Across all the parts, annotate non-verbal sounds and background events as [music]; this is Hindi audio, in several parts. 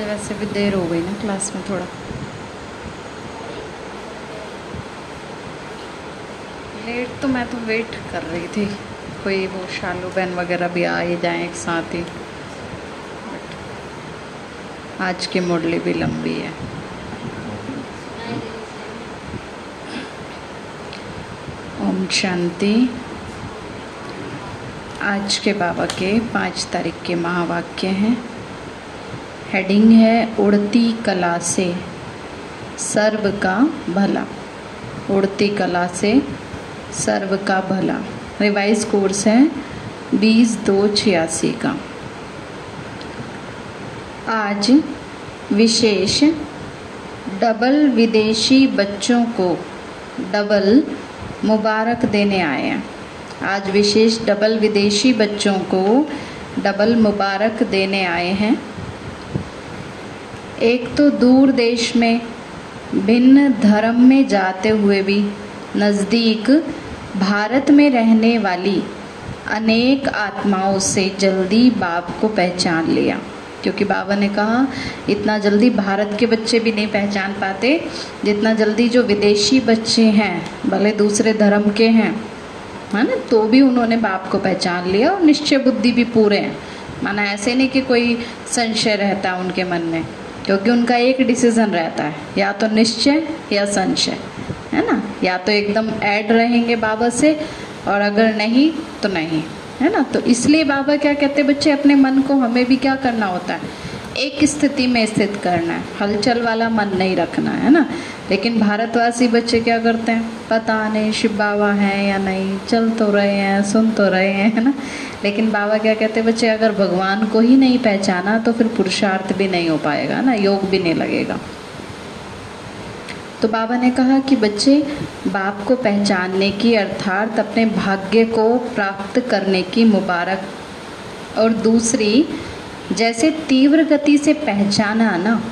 आज वैसे भी देर हो गई ना क्लास में थोड़ा। लेट तो मैं तो वेट कर रही थी, कोई वो शालू बहन वगैरह भी आ ही जाए एक साथ ही। बट आज की मुरली भी लंबी है। ओम शांति। आज के बाबा के पाँच तारीख के महावाक्य हैं। हेडिंग है, उड़ती कला से। सर्व का भला। उड़ती कला से सर्व का भला। रिवाइज कोर्स है बीस दो छियासी का। आज विशेष डबल विदेशी बच्चों को डबल मुबारक देने आए हैं। आज विशेष डबल विदेशी बच्चों को डबल मुबारक देने आए हैं। एक तो दूर देश में, भिन्न धर्म में जाते हुए भी नज़दीक भारत में रहने वाली अनेक आत्माओं से जल्दी बाप को पहचान लिया। क्योंकि बाबा ने कहा, इतना जल्दी भारत के बच्चे भी नहीं पहचान पाते, जितना जल्दी जो विदेशी बच्चे हैं, भले दूसरे धर्म के हैं, है ना तो भी उन्होंने बाप को पहचान लिया और निश्चय बुद्धि भी पूरे हैं। माना ऐसे नहीं कि कोई संशय रहता उनके मन में। क्योंकि उनका एक डिसीज़न रहता है। या तो निश्चय या संशय, है ना? या तो एकदम ऐड रहेंगे बाबा से और अगर नहीं तो नहीं, है ना? तो इसलिए बाबा क्या कहते बच्चे, अपने मन को हमें भी क्या करना होता है? एक स्थिति में स्थित करना है। हलचल वाला मन नहीं रखना है ना? लेकिन भारतवासी बच्चे क्या करते हैं? पता नहीं शिव बाबा हैं या नहीं। चल तो रहे हैं, सुन तो रहे हैं, है ना? लेकिन बाबा क्या कहते हैं, बच्चे, अगर भगवान को ही नहीं पहचाना तो फिर पुरुषार्थ भी नहीं हो पाएगा ना? योग भी नहीं लगेगा। तो बाबा ने कहा कि बच्चे, बाप को पहचानने की, अर्थात अपने भाग्य को प्राप्त करने की मुबारक। और दूसरी जैसे तीव्र गति से पहचाना ना,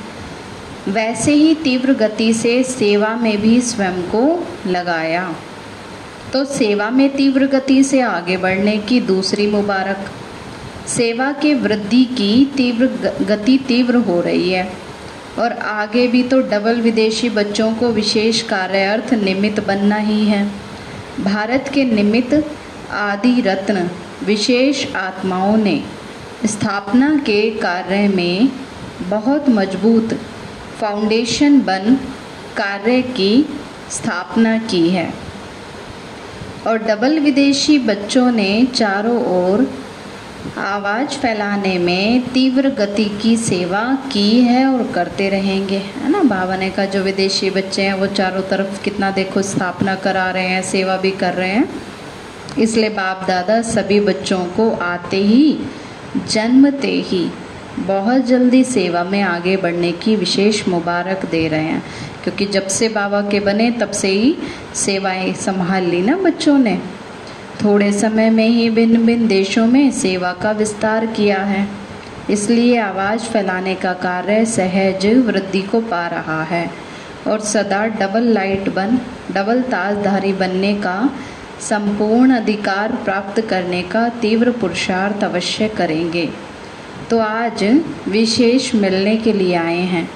वैसे ही तीव्र गति से सेवा में भी स्वयं को लगाया। तो सेवा में तीव्र गति से आगे बढ़ने की दूसरी मुबारक, सेवा के वृद्धि की तीव्र गति तीव्र हो रही है। और आगे भी तो डबल विदेशी बच्चों को विशेष कार्य अर्थ निमित्त बनना ही है। भारत के निमित्त आदि रत्न विशेष आत्माओं ने स्थापना के कार्य में बहुत मज़बूत फाउंडेशन बन कार्य की स्थापना की है। और डबल विदेशी बच्चों ने चारों ओर आवाज़ फैलाने में तीव्र गति की सेवा की है और करते रहेंगे, है ना? बाबा ने का जो विदेशी बच्चे हैं, वो चारों तरफ़ कितना देखो स्थापना करा रहे हैं, सेवा भी कर रहे हैं। इसलिए बाप दादा सभी बच्चों को आते ही जन्मते ही बहुत जल्दी सेवा में आगे बढ़ने की विशेष मुबारक दे रहे हैं। क्योंकि जब से बाबा के बने, तब से ही सेवाएँ संभाल ली ना बच्चों ने। थोड़े समय में ही भिन्न भिन्न देशों में सेवा का विस्तार किया है। इसलिए आवाज़ फैलाने का कार्य सहज वृद्धि को पा रहा है। और सदा डबल लाइट बन, डबल ताजधारी बनने का संपूर्ण अधिकार प्राप्त करने का तीव्र पुरुषार्थ अवश्य करेंगे। तो आज विशेष मिलने के लिए आए हैं।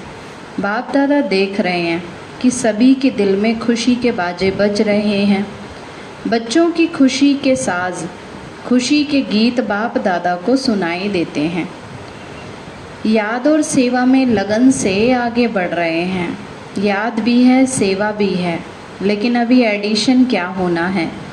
बाप दादा देख रहे हैं कि सभी के दिल में खुशी के बाजे बज रहे हैं। बच्चों की खुशी के साज, खुशी के गीत बाप दादा को सुनाई देते हैं। याद और सेवा में लगन से आगे बढ़ रहे हैं। याद भी है, सेवा भी है, लेकिन अभी एडिशन क्या होना है?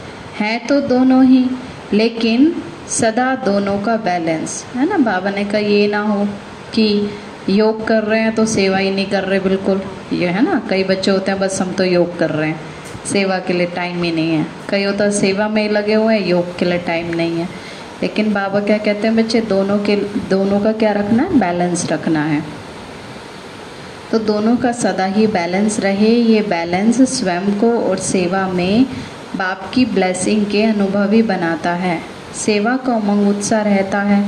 है तो दोनों ही, लेकिन सदा दोनों का बैलेंस। है ना? बाबा ने कहा, ये ना हो कि योग कर रहे हैं तो सेवा ही नहीं कर रहे बिल्कुल। ये है ना? कई बच्चे होते हैं, बस हम तो योग कर रहे हैं। सेवा के लिए टाइम ही नहीं है। कई होता है, सेवा में ही लगे हुए हैं, योग के लिए टाइम नहीं है। लेकिन बाबा क्या कहते हैं, बच्चे, दोनों के, दोनों का क्या रखना है? बैलेंस रखना है। तो दोनों का सदा ही बैलेंस रहे, ये बैलेंस स्वयं को और सेवा में बाप की ब्लेसिंग के अनुभवी बनाता है। सेवा का उमंग उत्साह रहता है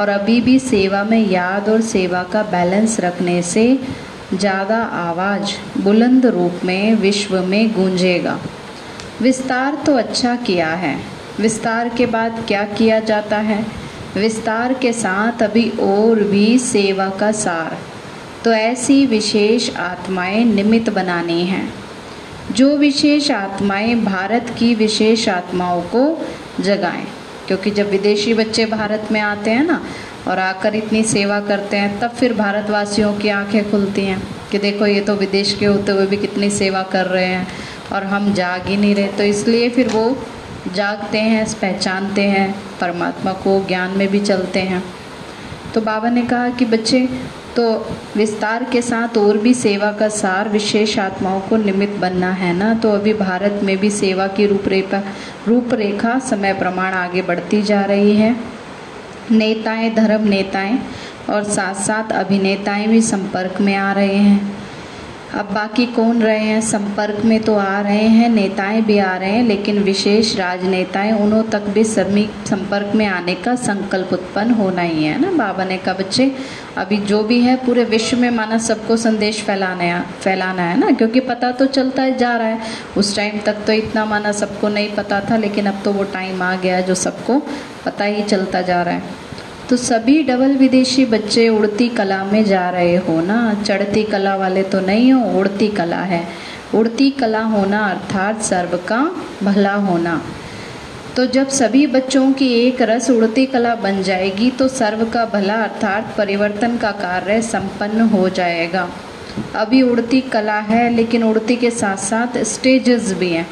और अभी भी सेवा में याद और सेवा का बैलेंस रखने से ज़्यादा आवाज़ बुलंद रूप में विश्व में गूंजेगा। विस्तार तो अच्छा किया है। विस्तार के बाद क्या किया जाता है? विस्तार के साथ अभी और भी सेवा का सार। तो ऐसी विशेष आत्माएँ निमित्त बनानी हैं। जो विशेष आत्माएँ भारत की विशेष आत्माओं को जगाएँ। क्योंकि जब विदेशी बच्चे भारत में आते हैं ना, और आकर इतनी सेवा करते हैं, तब फिर भारतवासियों की आँखें खुलती हैं कि देखो ये तो विदेश के होते हुए भी कितनी सेवा कर रहे हैं, और हम जाग ही नहीं रहे। तो इसलिए फिर वो जागते हैं, पहचानते हैं, परमात्मा को ज्ञान में भी चलते हैं। तो बाबा ने कहा कि बच्चे तो विस्तार के साथ और भी सेवा का सार विशेष आत्माओं को निमित्त बनना है ना? तो अभी भारत में भी सेवा की रूपरेखा रूपरेखा समय प्रमाण आगे बढ़ती जा रही है। नेताएँ, धर्म नेताएँ और साथ साथ अभिनेताएँ भी संपर्क में आ रहे हैं। अब बाकी कौन रहे हैं? संपर्क में तो आ रहे हैं, नेताएँ भी आ रहे हैं, लेकिन विशेष राजनेताएँ, उन्हों तक भी सभी संपर्क में आने का संकल्प उत्पन्न होना ही है ना? बाबा ने कहा, बच्चे, अभी जो भी है, पूरे विश्व में माना सबको संदेश फैलाने फैलाना है ना? क्योंकि पता तो चलता है, जा रहा है। उस टाइम तक तो इतना माना सबको नहीं पता था, लेकिन अब तो वो टाइम आ गया जो सबको पता ही चलता जा रहा है। तो सभी डबल विदेशी बच्चे उड़ती कला में जा रहे हो ना? चढ़ती कला वाले तो नहीं हो, उड़ती कला है। उड़ती कला होना अर्थात सर्व का भला होना। तो जब सभी बच्चों की एक रस उड़ती कला बन जाएगी तो सर्व का भला अर्थात परिवर्तन का कार्य संपन्न हो जाएगा। अभी उड़ती कला है, लेकिन उड़ती के साथ साथ स्टेजेस भी हैं।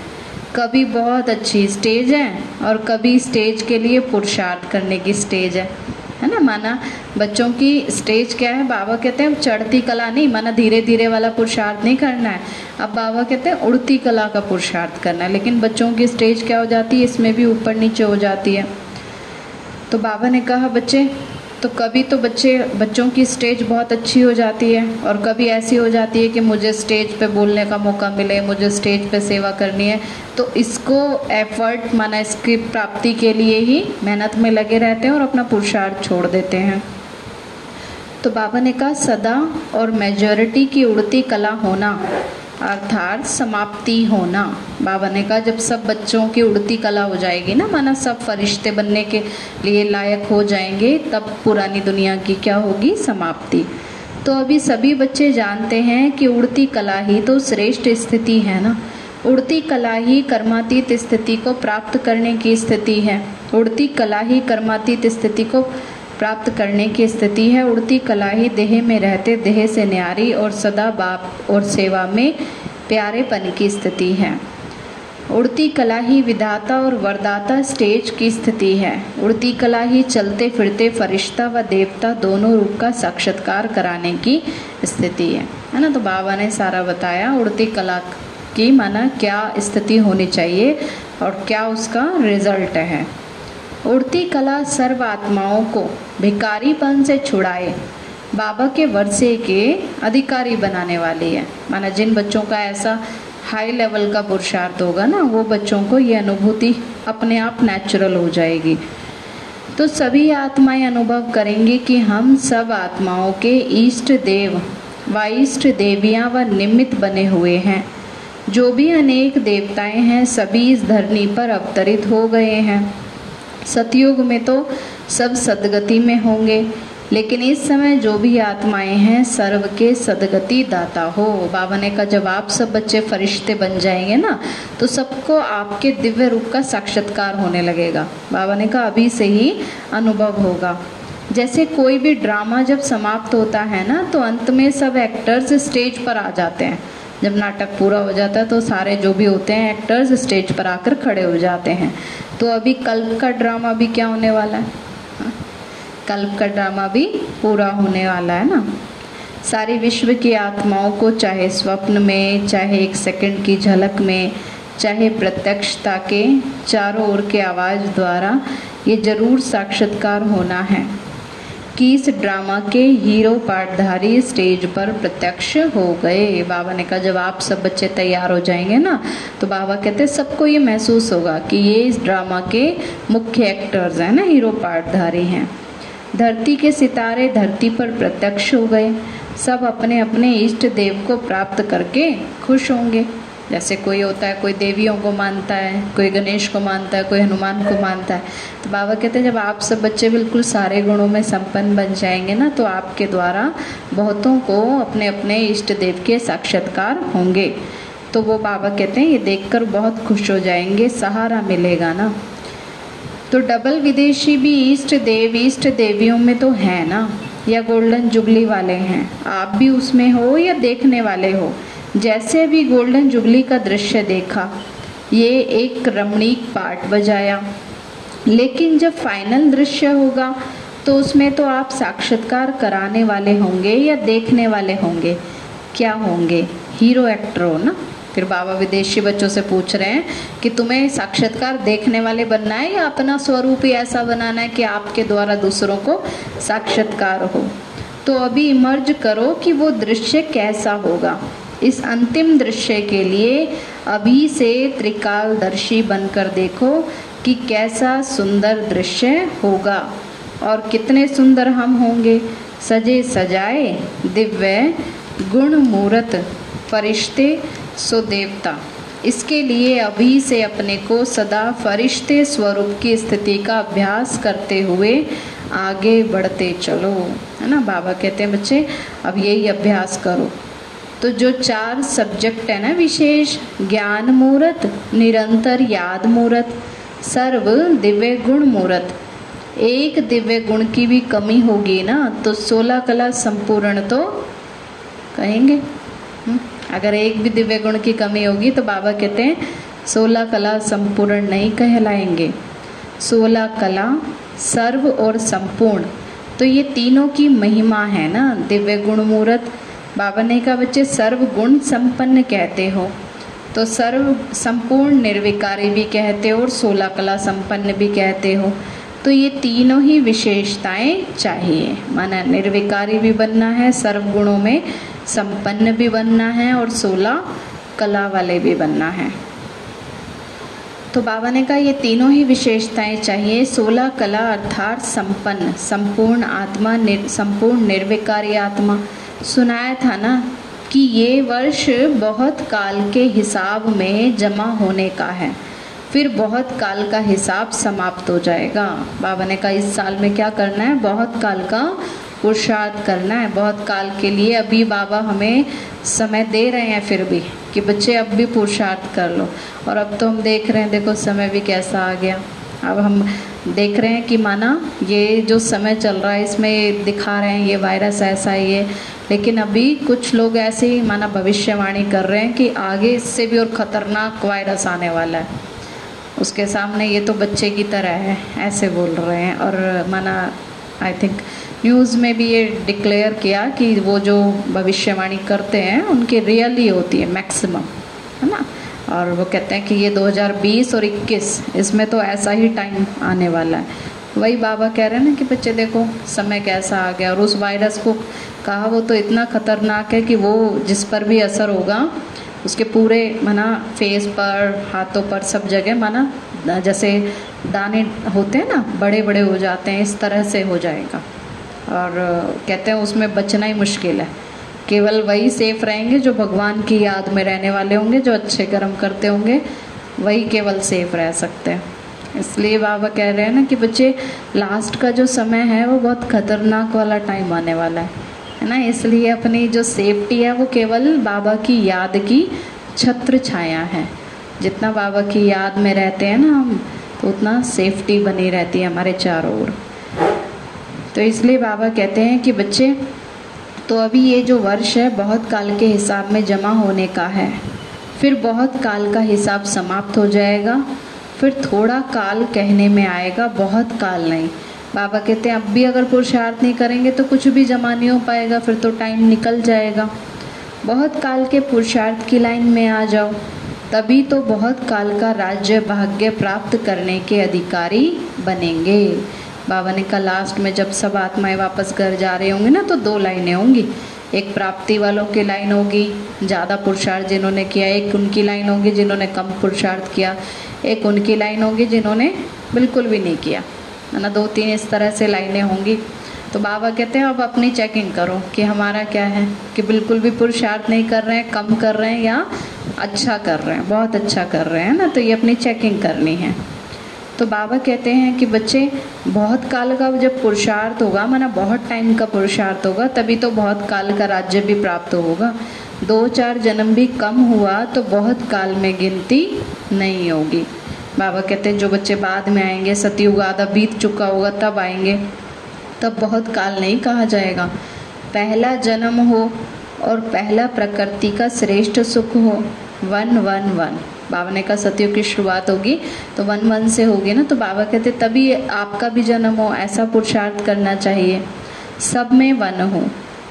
कभी बहुत अच्छी स्टेज है और कभी स्टेज के लिए पुरुषार्थ करने की स्टेज है। है ना, माना बच्चों की स्टेज क्या है? बाबा कहते हैं चढ़ती कला नहीं, माना धीरे धीरे वाला पुरुषार्थ नहीं करना है। अब बाबा कहते हैं, उड़ती कला का पुरुषार्थ करना है। लेकिन बच्चों की स्टेज क्या हो जाती है? इसमें भी ऊपर नीचे हो जाती है। तो बाबा ने कहा, बच्चे तो कभी तो बच्चे, बच्चों की स्टेज बहुत अच्छी हो जाती है और कभी ऐसी हो जाती है कि मुझे स्टेज पे बोलने का मौका मिले, मुझे स्टेज पे सेवा करनी है। तो इसको एफर्ट माना इसकी प्राप्ति के लिए ही मेहनत में लगे रहते हैं और अपना पुरुषार्थ छोड़ देते हैं। तो बाबा ने कहा, सदा और मेजोरिटी की उड़ती कला होना। अर्थात समाप्ति होना। बाबा ने कहा, जब सब बच्चों की उड़ती कला हो जाएगी ना, माना सब फरिश्ते बनने के लिए लायक हो जाएँगे, तब पुरानी दुनिया की क्या होगी? समाप्ति। तो अभी सभी बच्चे जानते हैं कि उड़ती कला ही तो श्रेष्ठ स्थिति है ना। उड़ती कला ही कर्मातीत स्थिति को प्राप्त करने की स्थिति है। उड़ती कला ही कर्मातीत स्थिति को प्राप्त करने की स्थिति है। उड़ती कला ही देह में रहते, देह से न्यारी और सदा बाप और सेवा में प्यारेपन की स्थिति है। उड़ती कला ही विधाता और वरदाता स्टेज की स्थिति है। उड़ती कला ही चलते फिरते फरिश्ता व देवता दोनों रूप का साक्षात्कार कराने की स्थिति है। है ना? तो बाबा ने सारा बताया, उड़ती कला की माना क्या स्थिति होनी चाहिए और क्या उसका रिज़ल्ट है। उड़ती कला सर्व आत्माओं को भिकारीपन से छुड़ाए। बाबा के वर्षे के अधिकारी बनाने वाली है। माना जिन बच्चों का ऐसा हाई लेवल का पुरुषार्थ होगा ना, वो बच्चों को ये अनुभूति अपने आप नेचुरल हो जाएगी। तो सभी आत्माएँ अनुभव करेंगे कि हम सब आत्माओं के ईष्ट देव व इष्ट देवियाँ व निमित्त बने हुए हैं। जो भी अनेक देवताएँ हैं, सभी इस धरनी पर अवतरित हो गए हैं। सतयुग में तो सब सदगति में होंगे, लेकिन इस समय जो भी आत्माएँ हैं, सर्व के सदगति दाता हो। बाबा ने कहा, जब आप सब बच्चे फरिश्ते बन जाएँगे ना तो सबको आपके दिव्य रूप का साक्षात्कार होने लगेगा। बाबा ने कहा, अभी से ही अनुभव होगा। जैसे कोई भी ड्रामा जब समाप्त होता है ना तो अंत में सब एक्टर्स स्टेज पर आ जाते हैं। जब नाटक पूरा हो जाता है तो सारे जो भी होते हैं एक्टर्स स्टेज पर आकर खड़े हो जाते हैं। तो अभी कल्प का ड्रामा भी क्या होने वाला है? हाँ, कल्प का ड्रामा भी पूरा होने वाला है ना? सारी विश्व की आत्माओं को चाहे स्वप्न में चाहे एक सेकंड की झलक में चाहे प्रत्यक्षता के चारों ओर के आवाज़ द्वारा ये ज़रूर साक्षात्कार होना है। कि इस ड्रामा के हीरो पाठधारी स्टेज पर प्रत्यक्ष हो गए। बाबा ने कहा, जब आप सब बच्चे तैयार हो जाएँगे ना तो बाबा कहते, सबको ये महसूस होगा कि ये इस ड्रामा के मुख्य एक्टर्स हैं ना, हीरो पाठधारी हैं। धरती के सितारे धरती पर प्रत्यक्ष हो गए। सब अपने अपने इष्ट देव को प्राप्त करके खुश होंगे। जैसे कोई होता है, कोई देवियों को मानता है, कोई गणेश को मानता है, कोई हनुमान को मानता है। तो बाबा कहते हैं, जब आप सब बच्चे बिल्कुल सारे गुणों में संपन्न बन जाएँगे ना तो आपके द्वारा बहुतों को अपने अपने इष्ट देव के साक्षात्कार होंगे। तो वो बाबा कहते हैं, ये देखकर बहुत खुश हो जाएँगे, सहारा मिलेगा ना। तो डबल विदेशी भी इष्ट देव, इष्ट देवियों में तो है ना, या गोल्डन जुबली वाले हैं। आप भी उसमें हो या देखने वाले हो। जैसे भी गोल्डन जुबली का दृश्य देखा, ये एक रमणीक पार्ट बजाया। लेकिन जब फाइनल दृश्य होगा तो उसमें तो आप साक्षात्कार कराने वाले होंगे या देखने वाले होंगे। क्या होंगे? हीरो एक्टर हो ना? फिर बाबा विदेशी बच्चों से पूछ रहे हैं कि तुम्हें साक्षात्कार देखने वाले बनना है या अपना स्वरूप ही ऐसा बनाना है कि आपके द्वारा दूसरों को साक्षात्कार हो? तो अभी इमर्ज करो कि वो दृश्य कैसा होगा। इस अंतिम दृश्य के लिए अभी से त्रिकालदर्शी बनकर देखो कि कैसा सुंदर दृश्य होगा। और कितने सुंदर हम होंगे। सजे सजाए दिव्य गुण मूर्त फरिश्ते सुदेवता। इसके लिए अभी से अपने को सदा फरिश्ते स्वरूप की स्थिति का अभ्यास करते हुए आगे बढ़ते चलो। है ना? बाबा कहते हैं, बच्चे, अब यही अभ्यास करो। तो जो चार सब्जेक्ट है ना विशेष ज्ञान मूर्त निरंतर याद मूर्त सर्व दिव्य गुण मूर्त एक दिव्य गुण की भी कमी होगी ना तो सोलह कला संपूर्ण तो कहेंगे। हम्म, अगर एक भी दिव्य गुण की कमी होगी तो बाबा कहते हैं सोलह कला संपूर्ण नहीं कहलाएँगे। सोलह कला सर्व और संपूर्ण। तो ये तीनों की महिमा है ना दिव्य गुण मूर्त बाबा ने कहा बच्चे सर्व गुण संपन्न कहते हो। तो सर्व संपूर्ण निर्विकारी भी कहते हो और सोलह कला संपन्न भी कहते हो। तो ये तीनों ही विशेषताएँ चाहिए। माना निर्विकारी भी बनना है सर्व गुणों में संपन्न भी बनना है और सोलह कला वाले भी बनना है। तो बाबा ने कहा ये तीनों ही विशेषताएँ चाहिए। सोलह कला अर्थात संपन्न संपूर्ण आत्मा निर, संपूर्ण निर्विकारी आत्मा। सुनाया था ना, कि ये वर्ष बहुत काल के हिसाब में जमा होने का है। फिर बहुत काल का हिसाब समाप्त हो जाएगा। बाबा ने कहा, इस साल में क्या करना है? बहुत काल का पुरुषार्थ करना है। बहुत काल के लिए अभी बाबा हमें समय दे रहे हैं फिर भी, कि बच्चे अब भी पुरुषार्थ कर लो। और अब तो हम देख रहे हैं, देखो समय भी कैसा आ गया। अब हम देख रहे हैं कि माना ये जो समय चल रहा है, इसमें दिखा रहे हैं, ये वायरस ऐसा ही है। लेकिन अभी कुछ लोग ऐसे ही माना भविष्यवाणी कर रहे हैं कि आगे इससे भी और ख़तरनाक वायरस आने वाला है। उसके सामने ये तो बच्चे की तरह है, ऐसे बोल रहे हैं। और माना आई थिंक न्यूज़ में भी ये डिक्लेयर किया कि वो जो भविष्यवाणी करते हैं, उनकी रियली होती है मैक्सिमम है ना? और वो कहते हैं कि ये 2020 और 21 इसमें तो ऐसा ही टाइम आने वाला है। वही बाबा कह रहे हैं ना कि बच्चे, देखो, समय कैसा आ गया। और उस वायरस को कहा, वो तो इतना ख़तरनाक है कि वो जिस पर भी असर होगा, उसके पूरे, माना फेस पर, हाथों पर, सब जगह, माना, जैसे दाने होते हैं ना बड़े बड़े हो जाते हैं, इस तरह से हो जाएगा। और, कहते हैं उसमें बचना ही मुश्किल है। केवल वही सेफ़ रहेंगे जो भगवान की याद में रहने वाले होंगे, जो अच्छे कर्म करते होंगे, वही केवल सेफ़ रह सकते हैं। इसलिए बाबा कह रहे हैं ना कि बच्चे लास्ट का जो समय है, वो बहुत खतरनाक वाला टाइम आने वाला है। है ना? इसलिए अपनी जो सेफ्टी है, वो केवल बाबा की याद की छत्र छाया है। जितना बाबा की याद में रहते हैं ना हम तो उतना सेफ्टी बनी रहती है हमारे चारों ओर। तो इसलिए बाबा कहते हैं कि बच्चे तो अभी ये जो वर्ष है, बहुत काल के हिसाब में जमा होने का है। फिर बहुत काल का हिसाब समाप्त हो जाएगा। फिर थोड़ा काल कहने में आएगा, बहुत काल नहीं। बाबा कहते हैं, अब भी अगर पुरुषार्थ नहीं करेंगे तो कुछ भी जमा नहीं हो पाएगा, फिर तो टाइम निकल जाएगा। बहुत काल के पुरुषार्थ की लाइन में आ जाओ। तभी तो बहुत काल का राज्य भाग्य प्राप्त करने के अधिकारी बनेंगे। बाबा ने कहा, लास्ट में जब सब आत्माएँ वापस घर जा रहे होंगे ना तो दो लाइनें होंगी। एक प्राप्ति वालों की लाइन होगी, ज़्यादा पुरुषार्थ जिन्होंने किया, एक उनकी लाइन होगी जिन्होंने कम पुरुषार्थ किया, एक उनकी लाइन होगी जिन्होंने बिल्कुल भी नहीं किया। है ना दो तीन इस तरह से लाइनें होंगी। तो बाबा कहते हैं, अब अपनी चेकिंग करो कि हमारा क्या है, कि बिल्कुल भी पुरुषार्थ नहीं कर रहे हैं, कम कर रहे हैं या अच्छा कर रहे हैं, बहुत अच्छा कर रहे हैं ना? तो ये अपनी चेकिंग करनी है। तो बाबा कहते हैं कि बच्चे, बहुत काल का जब पुरुषार्थ होगा, माना बहुत टाइम का पुरुषार्थ होगा, तभी तो बहुत काल का राज्य भी प्राप्त होगा। दो चार जन्म भी कम हुआ तो बहुत काल में गिनती नहीं होगी। बाबा कहते हैं, जो बच्चे बाद में आएँगे सतयुग आधा बीत चुका होगा, तब आएँगे। तब बहुत काल नहीं कहा जाएगा। पहला जन्म हो और पहला प्रकृति का श्रेष्ठ सुख हो। One one one. बाबा ने कहा सतयुग की शुरुआत होगी। तो वन वन से होगी ना तो बाबा कहते, तभी आपका भी जन्म हो, ऐसा पुरुषार्थ करना चाहिए। सब में वन हो,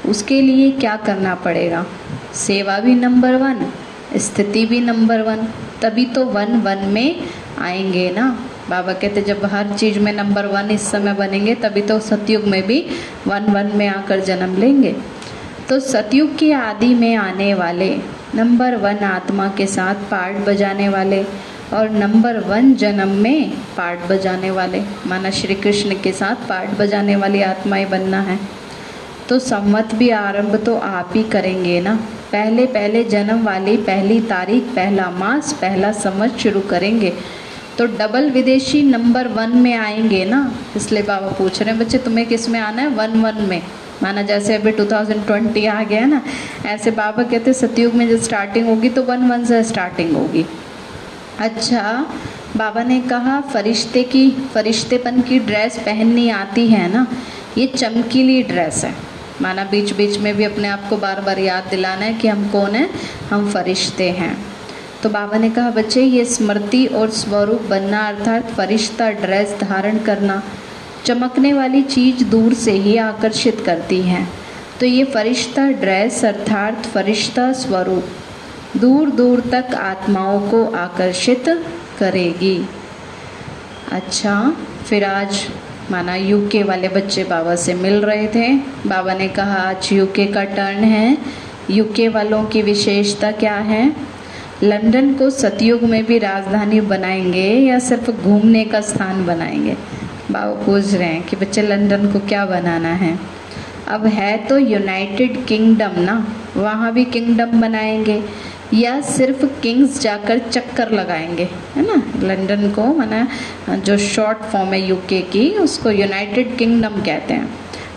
उसके लिए क्या करना पड़ेगा? सेवा भी नंबर वन, स्थिति भी नंबर वन, तभी तो वन वन में आएँगे ना। बाबा कहते, जब हर चीज़ में नंबर वन इस समय बनेंगे, तभी तो सतयुग में भी वन वन में आकर जन्म लेंगे। तो सतयुग की आदि में आने वाले नंबर वन आत्मा के साथ पार्ट बजाने वाले और नंबर वन जन्म में पार्ट बजाने वाले। माना श्री कृष्ण के साथ पार्ट बजाने वाली आत्माएँ बनना है। तो संवत भी आरंभ तो आप ही करेंगे ना। पहले पहले जन्म वाली पहली तारीख, पहला मास, पहला संवत शुरू करेंगे। तो डबल विदेशी नंबर वन में आएँगे ना। इसलिए बाबा पूछ रहे हैं, बच्चे, तुम्हें किसमें आना है? वन वन में। माना जैसे अभी 2020 आ गया ना, ऐसे बाबा कहते सतयुग में जब स्टार्टिंग होगी तो वन वन से स्टार्टिंग होगी। अच्छा बाबा ने कहा, फरिश्ते की, फरिश्तेपन की ड्रेस पहननी आती है ना, ये चमकीली ड्रेस है। माना बीच बीच में भी अपने आप को बार बार याद दिलाना है कि हम कौन हैं, हम फरिश्ते हैं। तो बाबा ने कहा, बच्चे, ये स्मृति और स्वरूप बनना अर्थात फरिश्ता ड्रेस धारण करना चमकने वाली चीज़ दूर से ही आकर्षित करती है। तो ये फरिश्ता ड्रेस अर्थात फरिश्ता स्वरूप, दूर दूर तक आत्माओं को आकर्षित करेगी। अच्छा फिर आज माना यूके वाले बच्चे बाबा से मिल रहे थे। बाबा ने कहा, आज यूके का टर्न है। यूके वालों की विशेषता क्या है? लंदन को सतयुग में भी राजधानी बनाएँगे या सिर्फ़ घूमने का स्थान बनाएँगे? बाबा पूछ रहे हैं कि बच्चे लंदन को क्या बनाना है? अब है तो यूनाइटेड किंगडम ना? वहाँ भी किंगडम बनाएँगे? या सिर्फ़ किंग्स जाकर चक्कर लगाएँगे? है ना? लंदन को, माना जो शॉर्ट फॉर्म है यूके की, उसको यूनाइटेड किंगडम कहते हैं।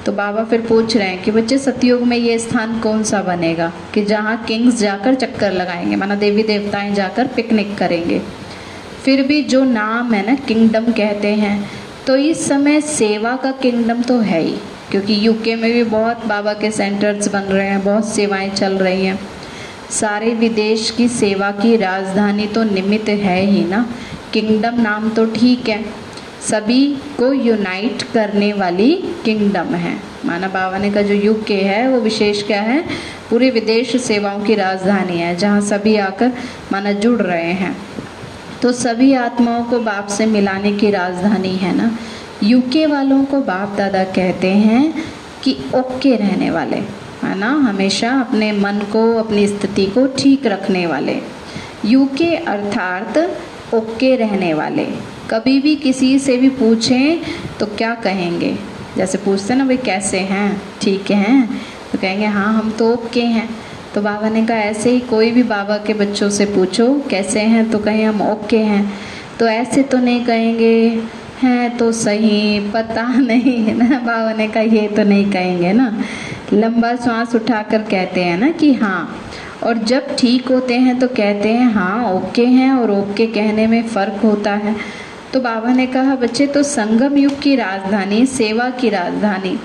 तो बाबा फिर पूछ रहे हैं कि बच्चे सतयुग में ये स्थान कौन सा बनेगा? कि जहाँ किंग्स जाकर चक्कर लगाएँगे, माना देवी देवताएँ जाकर पिकनिक करेंगे। फिर भी जो नाम है ना किंगडम कहते हैं तो इस समय सेवा का किंगडम तो है ही, क्योंकि यूके में भी बहुत बाबा के सेंटर्स बन रहे हैं, बहुत सेवाएँ चल रही हैं। सारे विदेश की सेवा की राजधानी तो निमित्त है ही ना। किंगडम नाम तो ठीक है। सभी को यूनाइट करने वाली किंगडम है। माना बाबा ने का जो यूके है, वो विशेष क्या है? पूरे विदेश सेवाओं की राजधानी है, जहाँ सभी आकर माना जुड़ रहे हैं। तो सभी आत्माओं को बाप से मिलाने की राजधानी है ना? यूके वालों को बाप दादा कहते हैं कि ओके रहने वाले, है ना? हमेशा अपने मन को, अपनी स्थिति को ठीक रखने वाले। यूके अर्थात ओके रहने वाले। कभी भी किसी से भी पूछें तो क्या कहेंगे? जैसे पूछते ना, भाई कैसे हैं? ठीक हैं? तो कहेंगे हाँ हम तो ओके हैं। तो बाबा ने कहा, ऐसे ही कोई भी बाबा के बच्चों से पूछो, कैसे हैं तो कहें हम ओके हैं। तो ऐसे तो नहीं कहेंगे, हैं तो सही, पता [laughs] नहीं है ना। बाबा ने कहा, ये तो नहीं कहेंगे ना। लंबा सांस उठाकर कहते हैं ना कि हाँ। और जब ठीक होते हैं तो कहते हैं हाँ ओके हैं। और ओके कहने में फ़र्क होता है। तो बाबा ने कहा, बच्चे तो संगम युग की राजधानी, सेवा की राजधानी।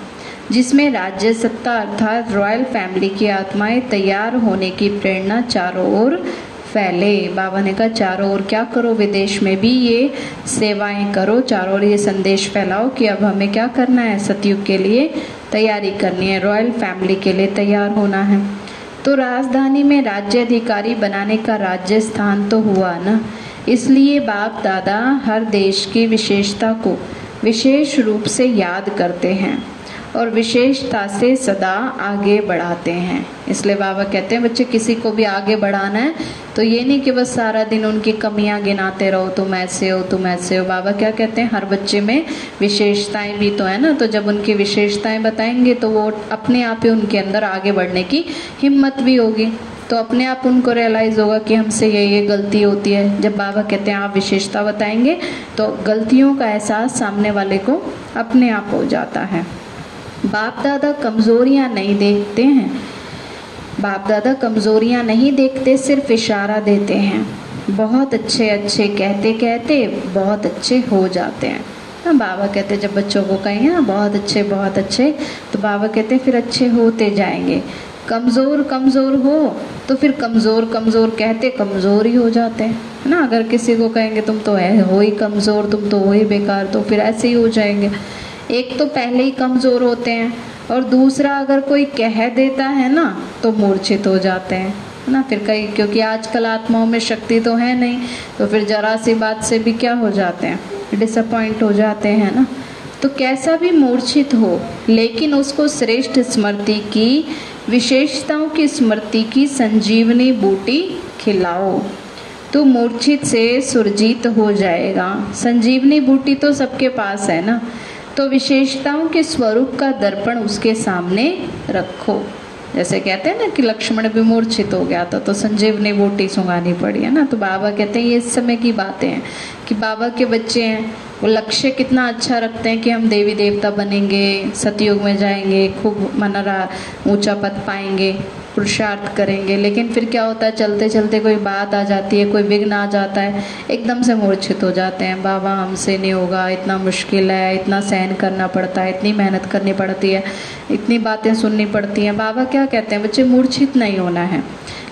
जिसमें राज्य सत्ता अर्थात रॉयल फैमिली की आत्माएँ तैयार होने की प्रेरणा चारों ओर फैले। बाबा ने कहा, चारों ओर क्या करो? विदेश में भी ये सेवाएँ करो। चारों ओर ये संदेश फैलाओ कि अब हमें क्या करना है? सतयुग के लिए तैयारी करनी है। रॉयल फैमिली के लिए तैयार होना है। तो राजधानी में राज्य अधिकारी बनाने का राज्य स्थान तो हुआ ना? इसलिए बाप, दादा हर देश की विशेषता को विशेष रूप से याद करते हैं। और विशेषता से सदा आगे बढ़ाते हैं। इसलिए बाबा कहते हैं, बच्चे, किसी को भी आगे बढ़ाना है तो ये नहीं कि बस सारा दिन उनकी कमियाँ गिनाते रहो, तुम ऐसे हो, तुम ऐसे हो। बाबा क्या कहते हैं, हर बच्चे में विशेषताएँ भी तो है ना तो जब उनकी विशेषताएँ बताएँगे तो वो अपने आप ही उनके अंदर आगे बढ़ने की हिम्मत भी होगी। तो अपने आप उनको रियलाइज़ होगा कि हमसे ये ये गलती होती है। जब बाबा कहते हैं, आप विशेषता बताएँगे तो गलतियों का एहसास सामने वाले को अपने आप हो जाता है। बाप दादा कमजोरियाँ नहीं देखते हैं। बाप दादा कमजोरियाँ नहीं देखते, सिर्फ़ इशारा देते हैं। बहुत अच्छे अच्छे कहते कहते बहुत अच्छे हो जाते हैं। ना बाबा कहते, जब बच्चों को कहेंगे ना, बहुत अच्छे बहुत अच्छे तो बाबा कहते, फिर अच्छे होते जाएँगे। कमज़ोर कमज़ोर हो तो फिर कमज़ोर कमज़ोर कहते, कमज़ोर ही हो जाते हैं। है ना, अगर किसी को कहेंगे, तुम तो है, हो ही कमज़ोर, तुम तो हो ही बेकार तो फिर ऐसे ही हो जाएँगे। एक तो पहले ही कमज़ोर होते हैं और दूसरा अगर कोई कह देता है ना तो मूर्छित हो जाते हैं ना? फिर कई, क्योंकि आजकल आत्माओं में शक्ति तो है नहीं तो फिर जरा सी बात से भी क्या हो जाते हैं? डिसअपॉइंट हो जाते हैं ना? तो कैसा भी मूर्छित हो, लेकिन उसको श्रेष्ठ स्मृति की, विशेषताओं की स्मृति की संजीवनी बूटी खिलाओ तो मूर्छित से सुरजीत हो जाएगा। संजीवनी बूटी तो सबके पास है ना? तो विशेषताओं के स्वरूप का दर्पण उसके सामने रखो। जैसे कहते हैं ना कि लक्ष्मण भी मूर्छित हो गया था तो संजीव ने बोटी सुंगानी पड़ी, है ना? तो बाबा कहते हैं, ये इस समय की बातें हैं कि बाबा के बच्चे हैं, वो लक्ष्य कितना अच्छा रखते हैं कि हम देवी देवता बनेंगे, सतयुग में जाएँगे, खूब मना ऊँचा पद पाएँगे। पुरुषार्थ करेंगे। लेकिन फिर क्या होता है चलते चलते कोई बात आ जाती है, कोई विघ्न आ जाता है, एकदम से मूर्छित हो जाते हैं। बाबा हमसे नहीं होगा, इतना मुश्किल है, इतना सहन करना पड़ता है, इतनी मेहनत करनी पड़ती है, इतनी बातें सुननी पड़ती हैं। बाबा क्या कहते हैं, बच्चे मूर्छित नहीं होना है।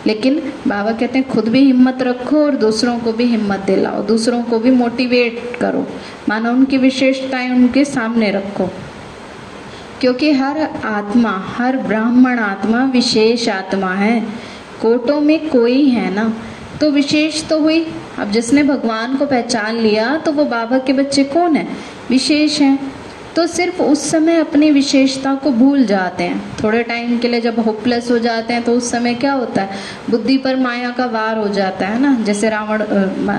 लेकिन बाबा कहते हैं, खुद भी हिम्मत रखो और दूसरों को भी हिम्मत दिलाओ, दूसरों को भी मोटिवेट करो। मानो उनकी विशेषताएँ उनके सामने रखो। क्योंकि हर आत्मा, हर ब्राह्मण आत्मा विशेष आत्मा है। कोटों में कोई है ना? तो विशेष तो हुई। अब जिसने भगवान को पहचान लिया तो वो बाबा के बच्चे कौन है? विशेष हैं। तो सिर्फ़ उस समय अपनी विशेषता को भूल जाते हैं। थोड़े टाइम के लिए जब होपलेस हो जाते हैं तो उस समय क्या होता है? बुद्धि पर माया का वार हो जाता है ना? जैसे रावण